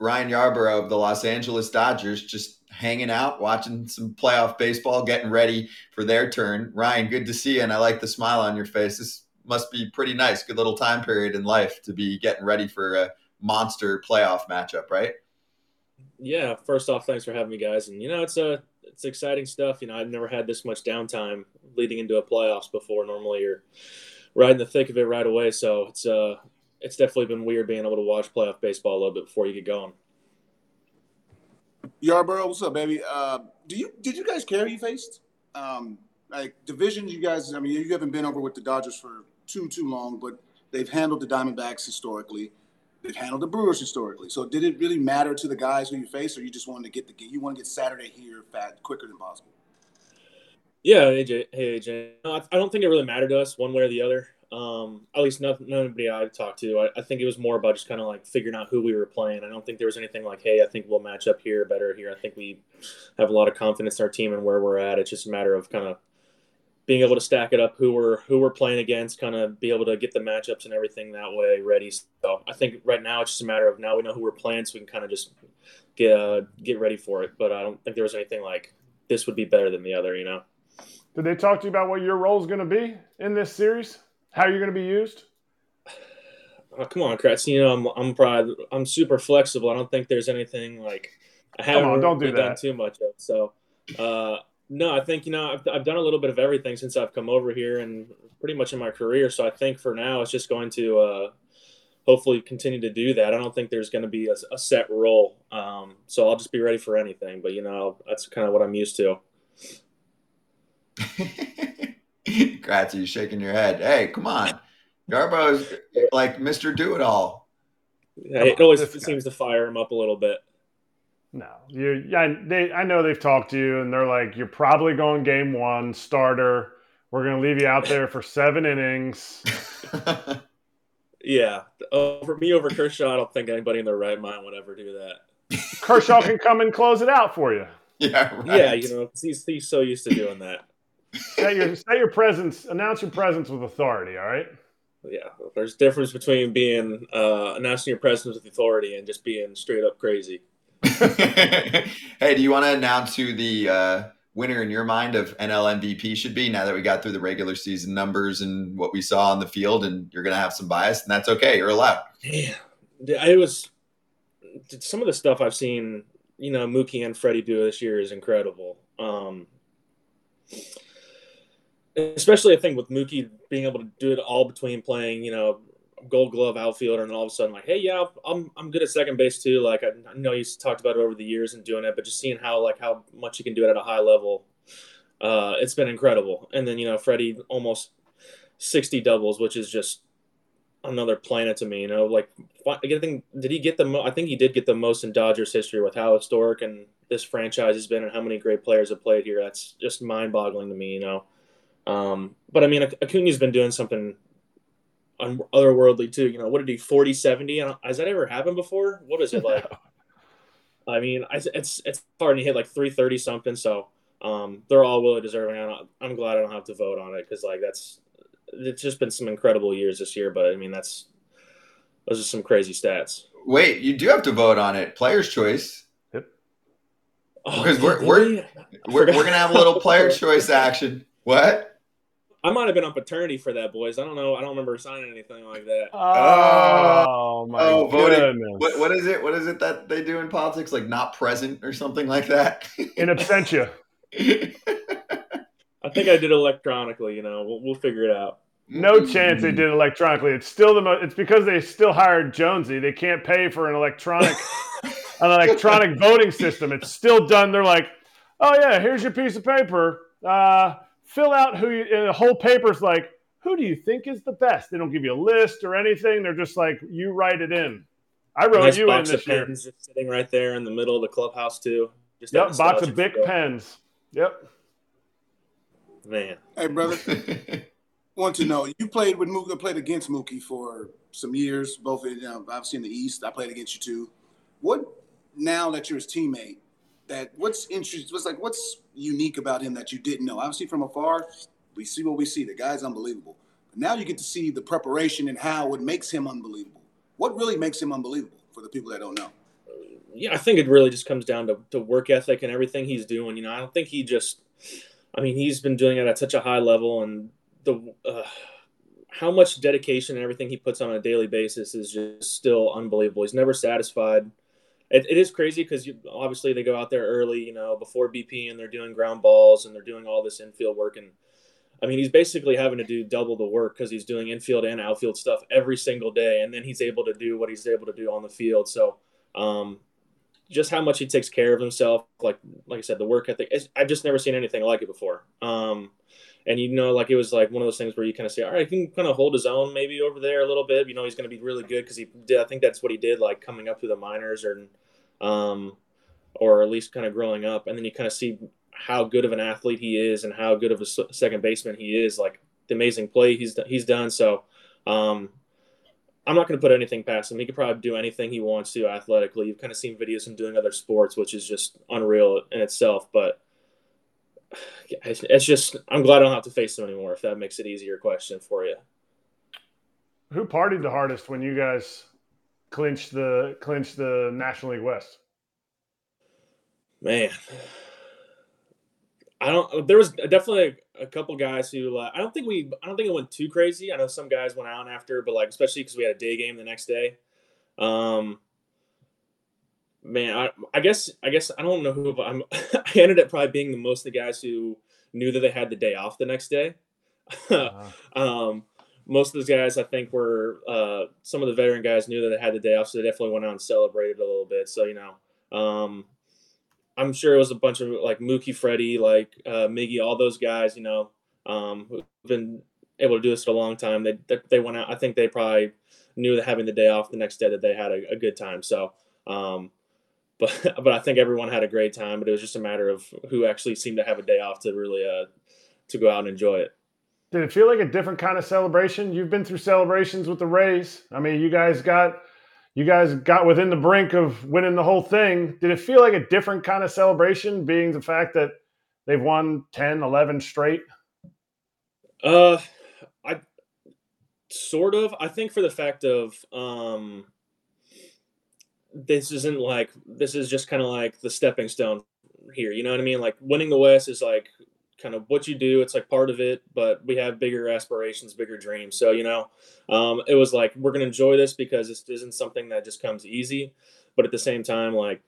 Ryan Yarbrough of the Los Angeles Dodgers, just hanging out, watching some playoff baseball, getting ready for their turn. Ryan, good to see you, and I like the smile on your face. This must be pretty nice. Good little time period in life to be getting ready for a monster playoff matchup, right? Yeah. First off, thanks for having me, guys. And you know, it's a uh, it's exciting stuff. You know, I've never had this much downtime leading into a playoffs before. Normally, you're right in the thick of it right away. So it's uh it's definitely been weird being able to watch playoff baseball a little bit before you get going. Yarbrough, what's up, baby? Uh, do you did you guys care you faced? Um, like divisions, you guys. I mean, you haven't been over with the Dodgers for too too long, but they've handled the Diamondbacks historically. They've handled the Brewers historically. So, did it really matter to the guys who you face, or you just wanted to get the game? you want to get Saturday here fat quicker than possible? Yeah, AJ. Hey, AJ. No, I don't think it really mattered to us one way or the other. Um, at least not, nobody I talked to. I, I think it was more about just kind of like figuring out who we were playing. I don't think there was anything like, hey, I think we'll match up here better here. I think we have a lot of confidence in our team and where we're at. It's just a matter of kind of being able to stack it up who we're who we're playing against, kind of be able to get the matchups and everything that way ready. So I think right now it's just a matter of now we know who we're playing, so we can kind of just get uh, get ready for it. But I don't think there was anything like this would be better than the other, you know. Did they talk to you about what your role is going to be in this series? How are you're going to be used? Oh, come on, Kratz. You know I'm I'm probably I'm super flexible. I don't think there's anything like I haven't on, don't do done too much of. So uh, no, I think you know I've, I've done a little bit of everything since I've come over here and pretty much in my career. So I think for now it's just going to uh, hopefully continue to do that. I don't think there's going to be a, a set role, um, so I'll just be ready for anything. But you know that's kind of what I'm used to. Kratz, you shaking your head. Hey, come on, Yarbrough's like Mr. Do It All. Yeah, it always seems to fire him up a little bit. No, you. Yeah, they. I know they've talked to you, and they're like, you're probably going game one starter. We're gonna leave you out there for seven innings. yeah, over me over Kershaw, I don't think anybody in their right mind would ever do that. Kershaw can come and close it out for you. Yeah, right. yeah. You know, he's he's so used to doing that. Say your say your presence. Announce your presence with authority. All right. Yeah, there's a difference between being uh, announcing your presence with authority and just being straight up crazy. hey, do you want to announce who the uh, winner in your mind of NL MVP should be now that we got through the regular season numbers and what we saw on the field? And you're going to have some bias, and that's okay. You're allowed. Yeah, it was some of the stuff I've seen. You know, Mookie and Freddie do this year is incredible. Um, especially I think with Mookie being able to do it all between playing, you know, Gold Glove outfielder, and all of a sudden like, hey, yeah, I'm I'm good at second base too. Like I, I know he's talked about it over the years and doing it, but just seeing how like how much he can do it at a high level, uh, it's been incredible. And then you know Freddie almost 60 doubles, which is just another planet to me. You know, like I did he get the mo- I think he did get the most in Dodgers history with how historic and this franchise has been and how many great players have played here. That's just mind boggling to me. You know. Um, but I mean, Acuna's been doing something otherworldly too. You know, what did he 40 70? Has that ever happened before? What is it like? I mean, it's it's hard to hit like 330 something. So um, they're all really deserving. I'm glad I don't have to vote on it because like that's it's just been some incredible years this year. But I mean, that's those are some crazy stats. Wait, you do have to vote on it. Player's choice. Yep. Because oh, we're we're, we're, we're gonna have a little player choice action. What? I might have been on paternity for that, boys. I don't know. I don't remember signing anything like that. Oh, my oh, goodness. What, what is it? What is it that they do in politics? Like not present or something like that? In absentia. I think I did electronically. You know, we'll, we'll figure it out. No chance they did electronically. It's still the most. It's because they still hired Jonesy. They can't pay for an electronic, an electronic voting system. It's still done. They're like, oh yeah, here's your piece of paper. Uh, fill out who you, and the whole paper's like, who do you think is the best? They don't give you a list or anything. They're just like, you write it in. I wrote nice you in this year. Pens sitting right there in the middle of the clubhouse too. Just yep, box of Bic pens. Yep. Man. Hey, brother. Want to know you played with Mookie, played against Mookie for some years. Both, you know, I've seen the East. I played against you too. What now that you're his teammate? That what's interesting what's like what's unique about him that you didn't know obviously from afar we see what we see the guy's unbelievable but now you get to see the preparation and how it makes him unbelievable what really makes him unbelievable for the people that don't know yeah, I think it really just comes down to, to work ethic and everything he's doing. You know, I don't think he just, I mean, he's been doing it at such a high level, and the uh, how much dedication and everything he puts on a daily basis is just still unbelievable. He's never satisfied. It, it is crazy because obviously they go out there early, you know, before BP, and they're doing ground balls and they're doing all this infield work and I mean, he's basically having to do double the work because he's doing infield and outfield stuff every single day, and then he's able to do what he's able to do on the field. So, um, just how much he takes care of himself, like like I said, the work ethic. I've just never seen anything like it before. Um, and you know, like it was like one of those things where you kind of say, all right, he can kind of hold his own maybe over there a little bit. You know, he's going to be really good because he did. I think that's what he did, like coming up through the minors or, um, or at least kind of growing up. And then you kind of see how good of an athlete he is and how good of a second baseman he is. Like the amazing play he's he's done. So um, I'm not going to put anything past him. He could probably do anything he wants to athletically. You've kind of seen videos him doing other sports, which is just unreal in itself. But it's just I'm glad I don't have to face them anymore. If that makes it easier, question for you. Who partied the hardest when you guys clinched the clinched the National League West? Man, I don't. There was definitely a, a couple guys who uh, I don't think we. I don't think it went too crazy. I know some guys went out after, but like especially because we had a day game the next day. Um, man, I, I guess I guess I don't know who. but I'm. I ended up probably being the most of the guys who knew that they had the day off the next day. uh-huh. um, most of those guys, I think, were uh, some of the veteran guys knew that they had the day off, so they definitely went out and celebrated a little bit. So you know, um, I'm sure it was a bunch of like Mookie, Freddie, like uh, Miggy, all those guys, you know, um, who've been able to do this for a long time. They they went out. I think they probably knew that having the day off the next day that they had a, a good time. So, um, but but I think everyone had a great time. But it was just a matter of who actually seemed to have a day off to really uh, to go out and enjoy it. Did it feel like a different kind of celebration? You've been through celebrations with the Rays. I mean, you guys got you guys got within the brink of winning the whole thing. Did it feel like a different kind of celebration, being the fact that they've won 10, 11 straight? Uh, I sort of. I think for the fact of um, this isn't like this is just kind of like the stepping stone here. You know what I mean? Like winning the West is like kind of what you do. It's like part of it, but we have bigger aspirations, bigger dreams. So, you know, um, it was like, we're to enjoy this because this isn't something that just comes easy. But at the same time, like,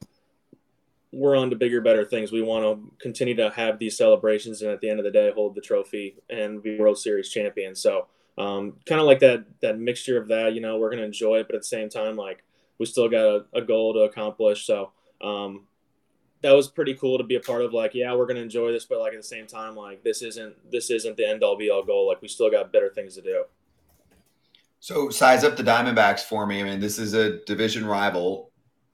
we're on to bigger, better things. We want to continue to have these celebrations and at the end of the day, hold the trophy and be World Series champions. So, um, kind of like that, that mixture of that, you know, we're to enjoy it, but at the same time, like, we still got a, a goal to accomplish. So, um, that was pretty cool to be a part of. Like, yeah, we're gonna enjoy this, but like at the same time, like this isn't this isn't the end all be all goal. Like we still got better things to do. So size up the Diamondbacks for me. I mean, this is a division rival.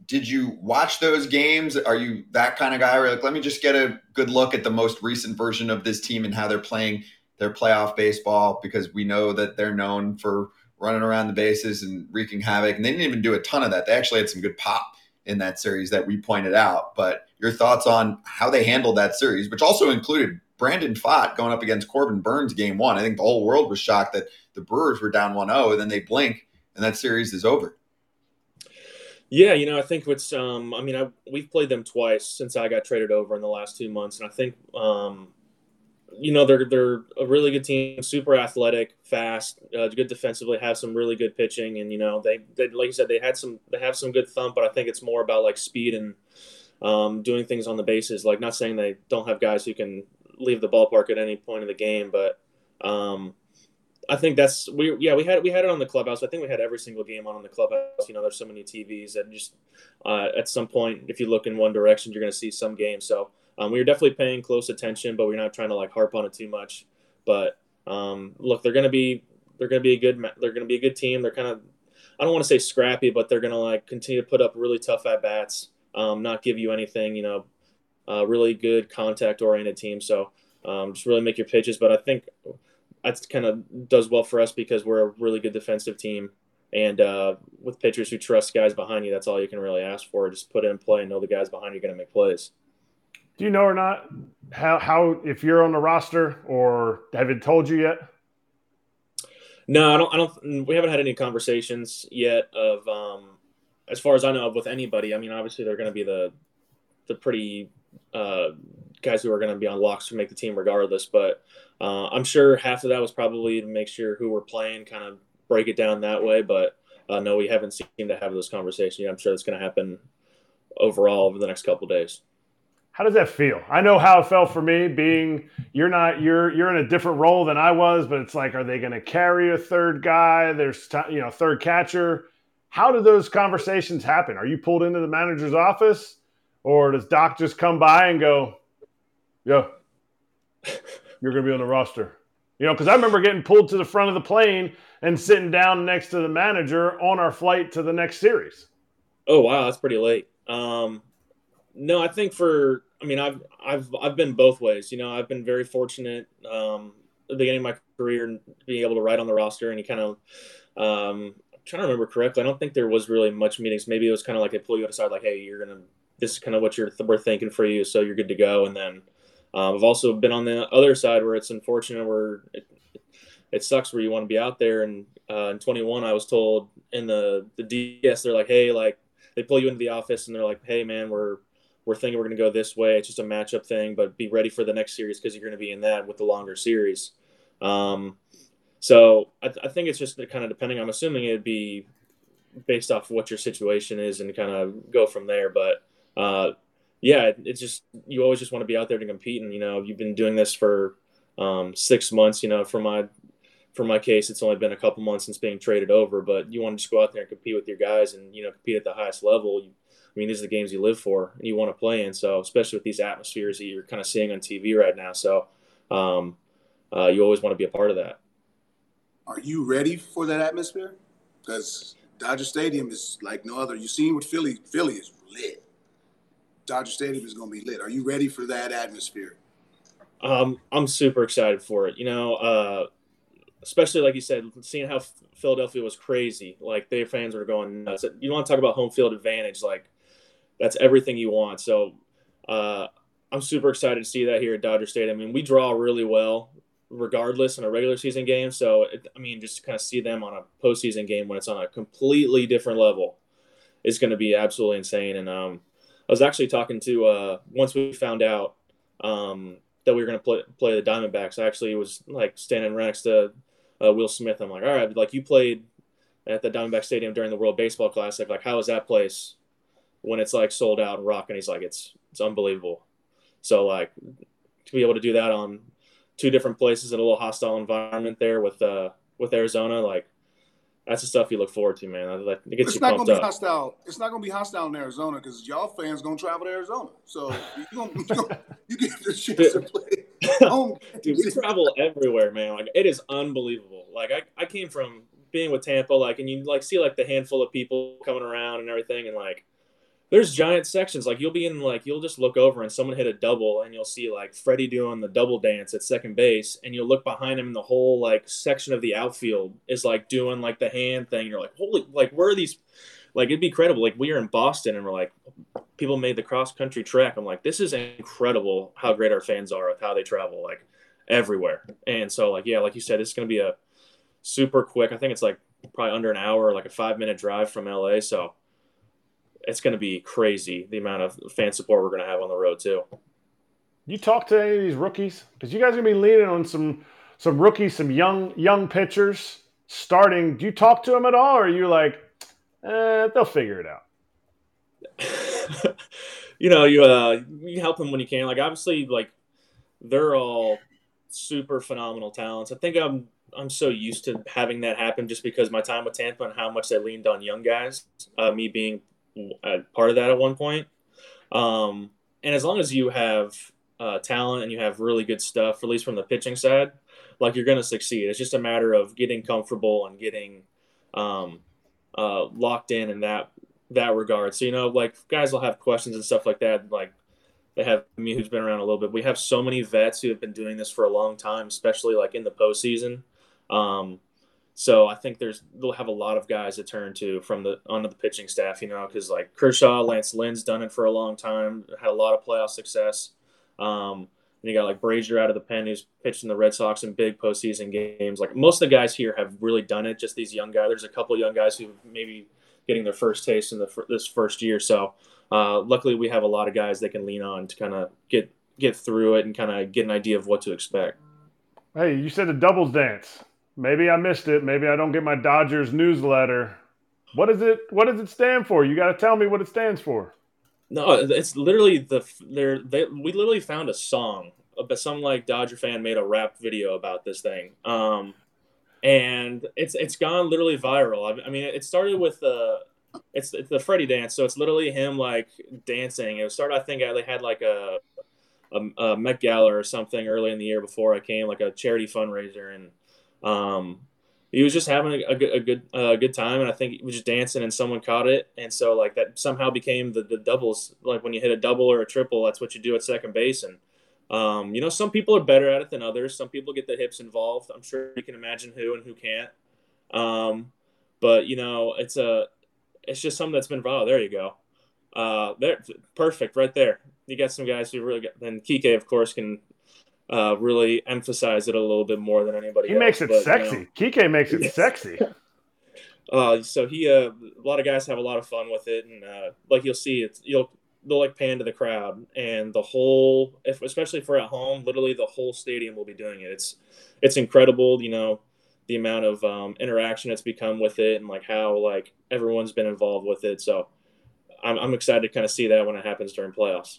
Did you watch those games? Are you that kind of guy where like, let me just get a good look at the most recent version of this team and how they're playing their playoff baseball? Because we know that they're known for running around the bases and wreaking havoc. And they didn't even do a ton of that. They actually had some good pop in that series that we pointed out. But your thoughts on how they handled that series, which also included Brandon Pfaadt going up against Corbin Burnes game one. I think the whole world was shocked that the Brewers were down 1 0, and then they blink and that series is over. Yeah, you know, I think what's, um, I mean, I, we've played them twice since I got traded over in the last two months. And I think, um, you know they're they're a really good team, super athletic, fast, uh, good defensively, have some really good pitching, and you know they, they like you said they had some they have some good thump, but I think it's more about like speed and um, doing things on the bases. Like not saying they don't have guys who can leave the ballpark at any point in the game, but um, I think that's we yeah we had we had it on the clubhouse. I think we had every single game on in the clubhouse. You know, there's so many TVs that just uh, at some point, if you look in one direction, you're going to see some games. So um, we were definitely paying close attention, but we're not trying to like harp on it too much. But um, look, they're going to be they're to be a good they're to be a good team. They're kind of I don't want to say scrappy, but they're going to like continue to put up really tough at bats, um, not give you anything. You know, uh, really good contact oriented team. So um, just really make your pitches. But I think that kind of does well for us because we're a really good defensive team. And uh, with pitchers who trust guys behind you, that's all you can really ask for. Just put it in play and know the guys behind you are going to make plays. Do you know or not how how if you're on the roster or have it told you yet? No, I don't. I don't. We haven't had any conversations yet of um, as far as I know, of with anybody, I mean, obviously they're going to be the the pretty uh, guys who are going to be on locks to make the team regardless. But uh, I'm sure half of that was probably to make sure who we're playing, kind of break it down that way. But uh, no, we haven't seemed to have those conversations yet. I'm sure that's going to happen overall over the next couple days. How does that feel? I know how it felt for me being you're not you're you're in a different role than I was, but it's like are they going to carry a third guy? There's you know third catcher. How do those conversations happen? Are you pulled into the manager's office, or does Doc just come by and go, "Yeah, you're going to be on the roster"? You know, because I remember getting pulled to the front of the plane and sitting down next to the manager on our flight to the next series. Oh wow, that's pretty late. Um, no, I think for I mean I've I've I've been both ways. You know, I've been very fortunate um, at the beginning of my career being able to ride on the roster, and you kind of um, I'm trying to remember correctly. I don't think there was really much meetings. Maybe it was kind of like they pull you aside, like, hey, you're gonna this is kind of what you're we're thinking for you, so you're good to go. And then um, I've also been on the other side where it's unfortunate where it, it sucks where you want to be out there. And uh, in 21, I was told in the the DS, they're like, hey, like they pull you into the office and they're like, hey, man, we're we're thinking we're going to go this way. It's just a matchup thing, but be ready for the next series because you're going to be in that with the longer series. Um, so I, I, think it's just kind of depending. I'm assuming it'd be based off what your situation is and kind of go from there. But uh, yeah, it's just you always just want to be out there to compete, and you know you've been doing this for um, six months. You know, for my for my case, it's only been a couple months since being traded over, but you want to just go out there and compete with your guys and you know compete at the highest level. You, I mean, these are the games you live for and you want to play in. So, especially with these atmospheres that you're kind of seeing on TV right now. So, um, uh, you always want to be a part of that. Are you ready for that atmosphere? Because Dodger Stadium is like no other. You've seen what Philly, Philly is lit. Dodger Stadium is going to be lit. Are you ready for that atmosphere? Um, I'm super excited for it. You know, uh, especially like you said, seeing how Philadelphia was crazy. Like their fans were going nuts. You want to talk about home field advantage? Like that's everything you want. So uh, I'm super excited to see that here at Dodger Stadium. I mean, we draw really well, regardless in a regular season game. So it, I mean, just to kind of see them on a postseason game when it's on a completely different level is going to be absolutely insane. And um, I was actually talking to uh, once we found out um, that we were going to play play the Diamondbacks. I actually was like standing right next to uh, Will Smith. I'm like, all right, like you played at the Diamondback Stadium during the World Baseball Classic. Like, how is that place when it's like sold out and rocking? He's like, it's it's unbelievable. So like to be able to do that on two different places in a little hostile environment there with uh with Arizona, like that's the stuff you look forward to, man. Like, it gets it's you not gonna be hostile. It's not gonna be hostile in Arizona because y'all fans gonna travel to Arizona, so you gonna, you, gonna, you get the chance to play. Home. Dude, we travel everywhere, man. Like it is unbelievable. Like I, I came from being with Tampa, like, and you like see like the handful of people coming around and everything, and like there's giant sections. Like you'll be in like you'll just look over and someone hit a double and you'll see like Freddie doing the double dance at second base and you'll look behind him and the whole like section of the outfield is like doing like the hand thing. You're like, holy like where are these like it'd be incredible. Like we are in Boston and we're like people made the cross country trek. I'm like, this is incredible how great our fans are with how they travel like everywhere. And so like yeah, like you said, it's gonna be a super quick. I think it's like probably under an hour, like a five minute drive from LA. So it's going to be crazy the amount of fan support we're going to have on the road too. You talk to any of these rookies because you guys are going to be leaning on some some rookies, some young young pitchers starting. Do you talk to them at all, or are you like, eh, they'll figure it out? you know, you uh, you help them when you can. Like obviously, like they're all super phenomenal talents. I think I'm I'm so used to having that happen just because my time with Tampa and how much they leaned on young guys. Uh, me being part of that at one point. Um, and as long as you have uh, talent and you have really good stuff, at least from the pitching side, like you're going to succeed. It's just a matter of getting comfortable and getting um, uh, locked in in that that regard. So you know, like guys will have questions and stuff like that. Like they have me, who's been around a little bit. We have so many vets who have been doing this for a long time, especially like in the postseason. Um, so I think there's they'll have a lot of guys to turn to from the onto the pitching staff, you know, because like Kershaw, Lance Lynn's done it for a long time, had a lot of playoff success. Um, and you got like Brasier out of the pen who's pitched in the Red Sox in big postseason games. Like most of the guys here have really done it. Just these young guys. There's a couple of young guys who maybe getting their first taste in the this first year. So uh, luckily, we have a lot of guys they can lean on to kind of get get through it and kind of get an idea of what to expect. Hey, you said the doubles dance. Maybe I missed it. Maybe I don't get my Dodgers newsletter. What is it? What does it stand for? You got to tell me what it stands for. No, it's literally the there. They, we literally found a song, but some like Dodger fan made a rap video about this thing. Um, and it's it's gone literally viral. I, mean, it started with the it's, it's the Freddie dance, so it's literally him like dancing. It started, I think, they had like a, a, a Met Gala or something early in the year before I came, like a charity fundraiser, and um, he was just having a, a good a good uh, good time, and I think he was just dancing, and someone caught it, and so like that somehow became the the doubles. Like when you hit a double or a triple, that's what you do at second base, and um, you know some people are better at it than others. Some people get the hips involved. I'm sure you can imagine who and who can't. Um, but you know it's a it's just something that's been. There you go. Uh, there, perfect, right there. You got some guys who really got. Then Kike, of course, can uh, really emphasize it a little bit more than anybody. He else, makes it but, sexy. You know, Kike makes it sexy. Uh, so he, uh, a lot of guys have a lot of fun with it, and uh, like you'll see, it's you'll they'll like pan to the crowd, and the whole, if, especially for at home, literally the whole stadium will be doing it. It's it's incredible, you know, the amount of um, interaction it's become with it, and like how like everyone's been involved with it. So I'm, I'm excited to kind of see that when it happens during playoffs.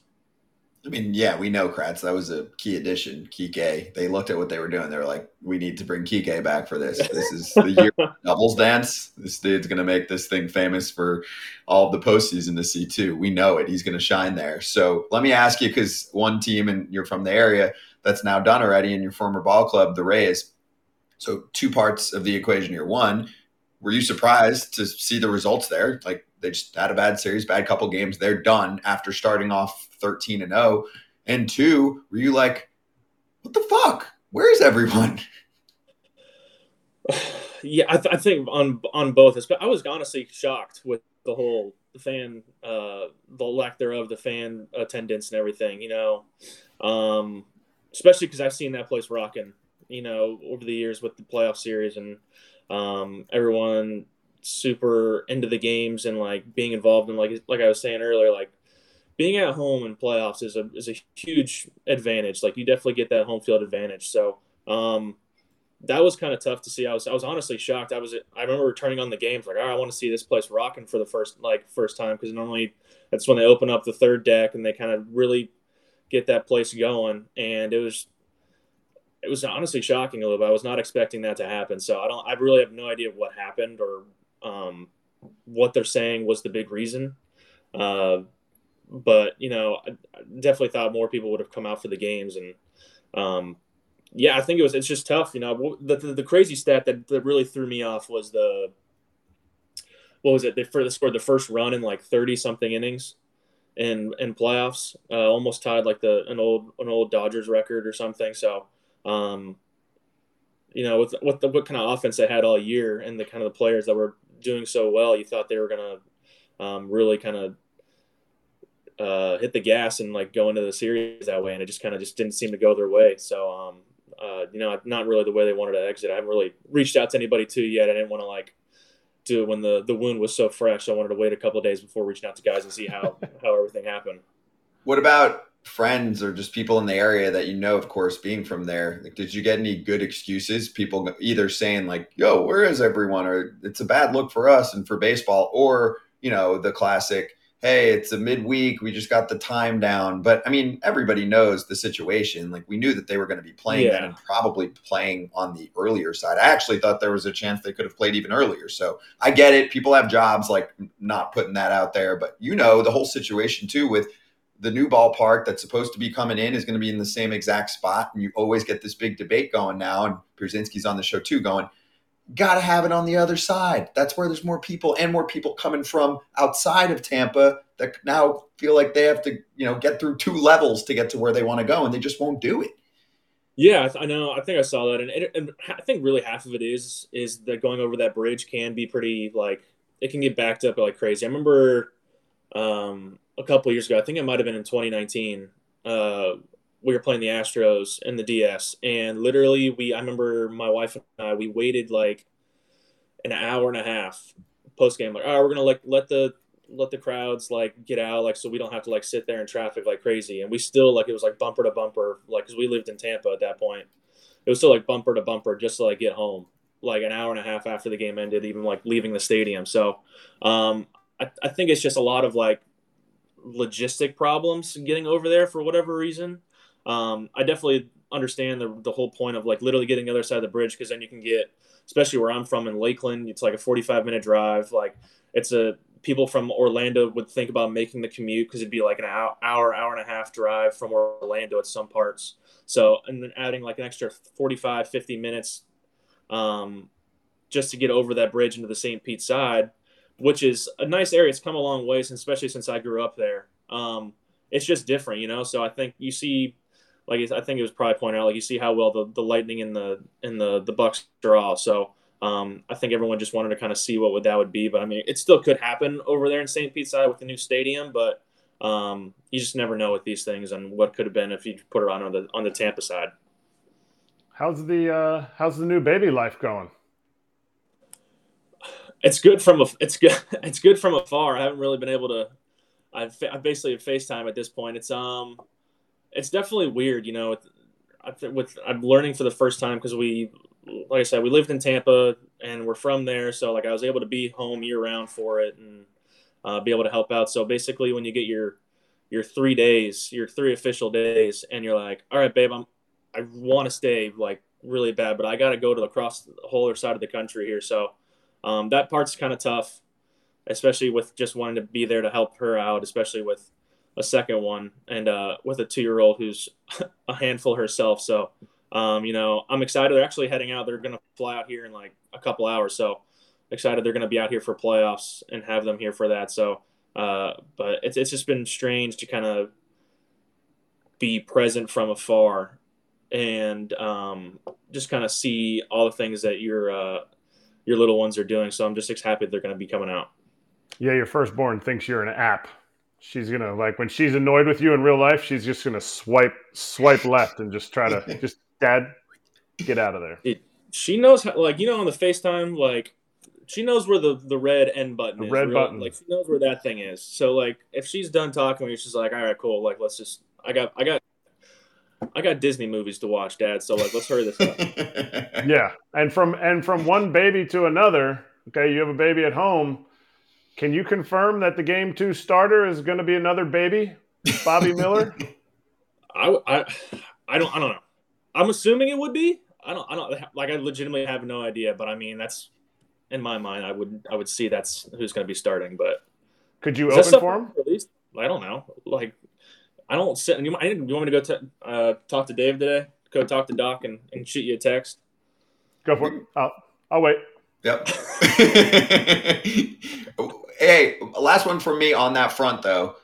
I mean, yeah, we know Kratz. That was a key addition, Kike. They looked at what they were doing. They were like, we need to bring Kike back for this. This is the year doubles dance. This dude's going to make this thing famous for all of the postseason to see, too. We know it. He's going to shine there. So let me ask you, because one team, and you're from the area, that's now done already in your former ball club, the Rays. So, two parts of the equation here. One, were you surprised to see the results there? Like, they just had a bad series, bad couple games. They're done after starting off 13 and 0. And two, were you like, what the fuck? Where is everyone? Yeah, I, th- I think on on both. I was honestly shocked with the whole fan, uh, the lack thereof, the fan attendance and everything. You know, um, especially because I've seen that place rocking. You know, over the years with the playoff series and um, everyone super into the games and like being involved in like like I was saying earlier, like being at home in playoffs is a is a huge advantage. Like you definitely get that home field advantage. So um, that was kind of tough to see. I was I was honestly shocked. I was I remember turning on the games like, I want to see this place rocking for the first like first time because normally that's when they open up the third deck and they kind of really get that place going. And it was it was honestly shocking a little bit. I was not expecting that to happen. So I don't I really have no idea what happened or um, what they're saying was the big reason. Uh, but you know, I, definitely thought more people would have come out for the games, and um, yeah, I think it was. It's just tough, you know. The, the, the crazy stat that, that really threw me off was the what was it? They first scored the first run in like thirty something innings in in playoffs, uh, almost tied like the an old an old Dodgers record or something. So, um, you know, with what the what kind of offense they had all year and the kind of the players that were doing so well, you thought they were going to um, really kind of uh, hit the gas and like go into the series that way, and it just kind of just didn't seem to go their way. So, um, uh, you know, not really the way they wanted to exit. I haven't really reached out to anybody too yet. I didn't want to like do it when the the wound was so fresh. I wanted to wait a couple days before reaching out to guys and see how how everything happened. What about friends or just people in the area that you know, of course, being from there? Like, did you get any good excuses? People either saying like, "Yo, where is everyone?" or "It's a bad look for us and for baseball," or you know, the classic, "Hey, it's a midweek. We just got the time down." But I mean, everybody knows the situation. Like, we knew that they were going to be playing yeah. and probably playing on the earlier side. I actually thought there was a chance they could have played even earlier. So I get it. People have jobs, like not putting that out there, but you know the whole situation too with the new ballpark that's supposed to be coming in is going to be in the same exact spot. And you always get this big debate going now. And Pierzynski's on the show too, going, got to have it on the other side. That's where there's more people and more people coming from outside of Tampa that now feel like they have to, you know, get through two levels to get to where they want to go, and they just won't do it. Yeah, I know. I think I saw that, and, it, and I think really half of it is is that going over that bridge can be pretty like it can get backed up like crazy. I remember um, a couple years ago. I think it might have been in 2019. Uh, we were playing the Astros in the DS, and literally, we I remember my wife and I we waited like an hour and a half post game like, oh, we're gonna like let the let the crowds like get out like so we don't have to like sit there in traffic like crazy and we still like it was like bumper to bumper like because we lived in tampa at that point it was still like bumper to bumper just to like get home like an hour and a half after the game ended even like leaving the stadium so um i, I think it's just a lot of like logistic problems getting over there for whatever reason um i definitely understand the, the whole point of like literally getting the other side of the bridge because then you can get especially where i'm from in lakeland it's like a 45 minute drive like it's a people from Orlando would think about making the commute because it'd be like an hour, hour, hour and a half drive from Orlando at some parts. So, and then adding like an extra 45, 50 minutes um, just to get over that bridge into the St. Pete side, which is a nice area. It's come a long way, especially since I grew up there. Um, it's just different, you know? So I think you see, like I think it was probably pointed out, like you see how well the, the Lightning and the, and the, the Bucs draw. So, um, I think everyone just wanted to kind of see what would that would be, but I mean, it still could happen over there in St. Pete side with the new stadium, but um, you just never know with these things and what could have been if you put it on the on the Tampa side. How's the uh, how's the new baby life going? It's good from a it's good it's good from afar. I haven't really been able to. I've, I've basically a FaceTime at this point. It's um, it's definitely weird, you know. With, with I'm learning for the first time because we like I said, we lived in Tampa and we're from there, so like I was able to be home year round for it and uh, be able to help out. So basically, when you get your your three days, your three official days, and you're like, all right, babe, I'm I want to stay like really bad, but I got to go to across the whole other side of the country here. So um, that part's kind of tough, especially with just wanting to be there to help her out, especially with a second one and uh, with a two year old who's a handful herself. So um, you know, I'm excited. They're actually heading out. They're going to fly out here in like a couple hours. So excited they're going to be out here for playoffs and have them here for that. So, uh, but it's, it's just been strange to kind of be present from afar and um, just kind of see all the things that your uh, your little ones are doing. So I'm just happy they're going to be coming out. Yeah, your firstborn thinks you're an app. She's gonna like when she's annoyed with you in real life, she's just gonna swipe swipe left and just try to just Dad, get out of there. It, she knows how, like you know, on the FaceTime, like she knows where the the red end button the is. Red real, button. Like she knows where that thing is. So like if she's done talking to me, she's like, all right, cool. Like let's just. I got I got I got Disney movies to watch, Dad. So like let's hurry this up. yeah, and from and from one baby to another. Okay, you have a baby at home. Can you confirm that the game two starter is going to be another baby, Bobby Miller? I, I, I don't I don't know. I'm assuming it would be. I don't. I don't like. I legitimately have no idea. But I mean, that's in my mind. I would. I would see that's who's going to be starting. But could you open for him? Released? I don't know. Like, I don't sit. You, I, you want me to go to uh, talk to Dave today? Go talk to Doc and, and shoot you a text. Go for it. I'll, I'll wait. Yep. hey, last one for me on that front though.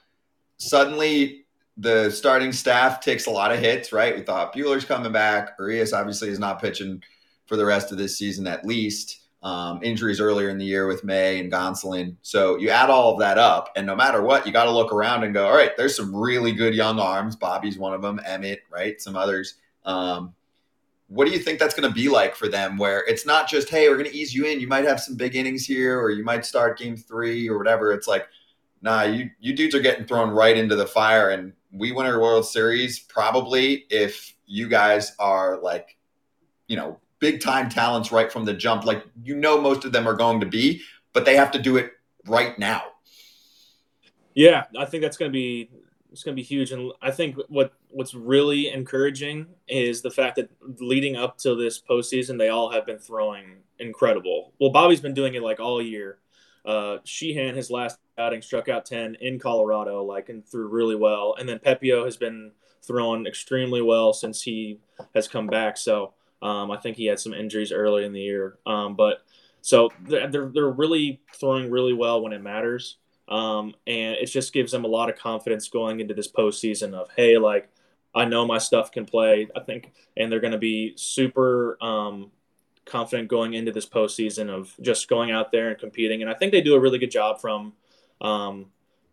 Suddenly the starting staff takes a lot of hits, right? We thought Buehler's coming back. Urias obviously is not pitching for the rest of this season at least. Um, injuries earlier in the year with May and Gonsolin. So you add all of that up, and no matter what, you got to look around and go, all right, there's some really good young arms. Bobby's one of them, Emmet, right? Some others. Um, what do you think that's going to be like for them where it's not just, hey, we're going to ease you in. You might have some big innings here, or you might start game three or whatever. It's like, nah, you, you dudes are getting thrown right into the fire. And we win our World Series probably if you guys are like, you know, big time talents right from the jump. Like you know, most of them are going to be, but they have to do it right now. Yeah, I think that's going to be it's going to be huge, and I think what what's really encouraging is the fact that leading up to this postseason, they all have been throwing incredible. Well, Bobby's been doing it like all year. Uh, Sheehan, his last outing, struck out 10 in Colorado, like, and threw really well. And then Pepiot has been throwing extremely well since he has come back. So um, I think he had some injuries early in the year. Um, but so they're, they're really throwing really well when it matters. Um, and it just gives them a lot of confidence going into this postseason of, hey, like, I know my stuff can play. I think, and they're going to be super um, confident going into this postseason of just going out there and competing. And I think they do a really good job from um,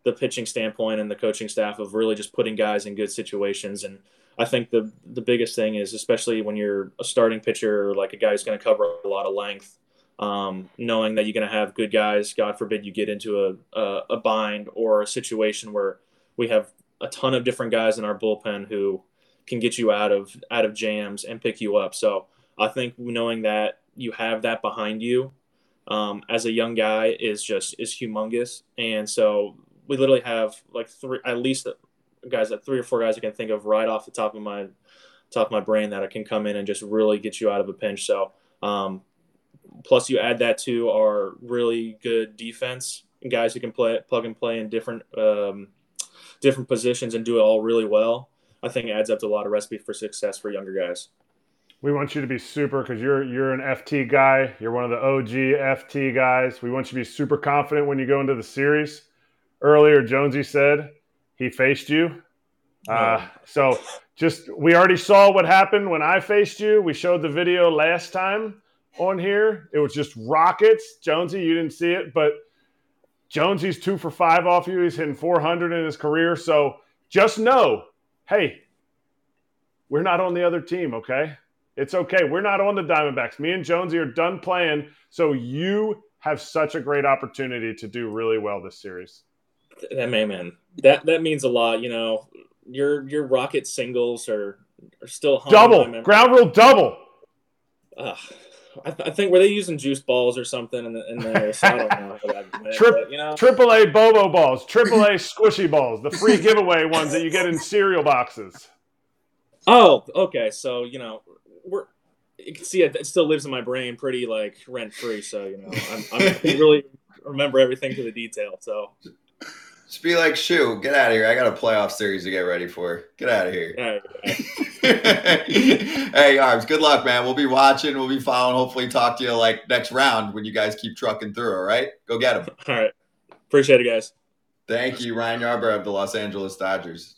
the pitching standpoint and the coaching staff of really just putting guys in good situations. And I think the the biggest thing is, especially when you're a starting pitcher, like a guy who's going to cover a lot of length, um, knowing that you're going to have good guys. God forbid you get into a, a, a bind or a situation where we have a ton of different guys in our bullpen who can get you out of out of jams and pick you up. So I think knowing that you have that behind you um, as a young guy is just is humongous. And so we literally have like three at least guys that three or four guys I can think of right off the top of my top of my brain that I can come in and just really get you out of a pinch. So um, plus you add that to our really good defense guys who can play plug and play in different um, different positions and do it all really well. I think adds up to a lot of recipe for success for younger guys. We want you to be super because you're you're an FT guy. You're one of the OG FT guys. We want you to be super confident when you go into the series. Earlier, Jonesy said he faced you. Uh, so just we already saw what happened when I faced you. We showed the video last time on here. It was just rockets. Jonesy, you didn't see it, but Jonesy's two for five off you. He's hitting 400 in his career. So just know, hey, we're not on the other team, okay? It's okay. We're not on the Diamondbacks. Me and Jonesy are done playing. So you have such a great opportunity to do really well this series. That man, man, that that means a lot. You know, your your rocket singles are are still double ground rule double. Uh, I, th- I, think were they using juice balls or something in, the, in there? So I don't know. Tri- but, you know? Triple A Bobo balls, Triple A squishy balls, the free giveaway ones that you get in cereal boxes. Oh, okay. So you know, we're you can see it, it still lives in my brain pretty like rent free. So you know, I'm, I'm really remember everything to the detail. So just be like, shoo, get out of here. I got a playoff series to get ready for. Get out of here. hey, Arms, good luck, man. We'll be watching. We'll be following. Hopefully, talk to you like next round when you guys keep trucking through. All right? Go get them. All right. Appreciate it, guys. Thank you, Ryan Yarbrough of the Los Angeles Dodgers.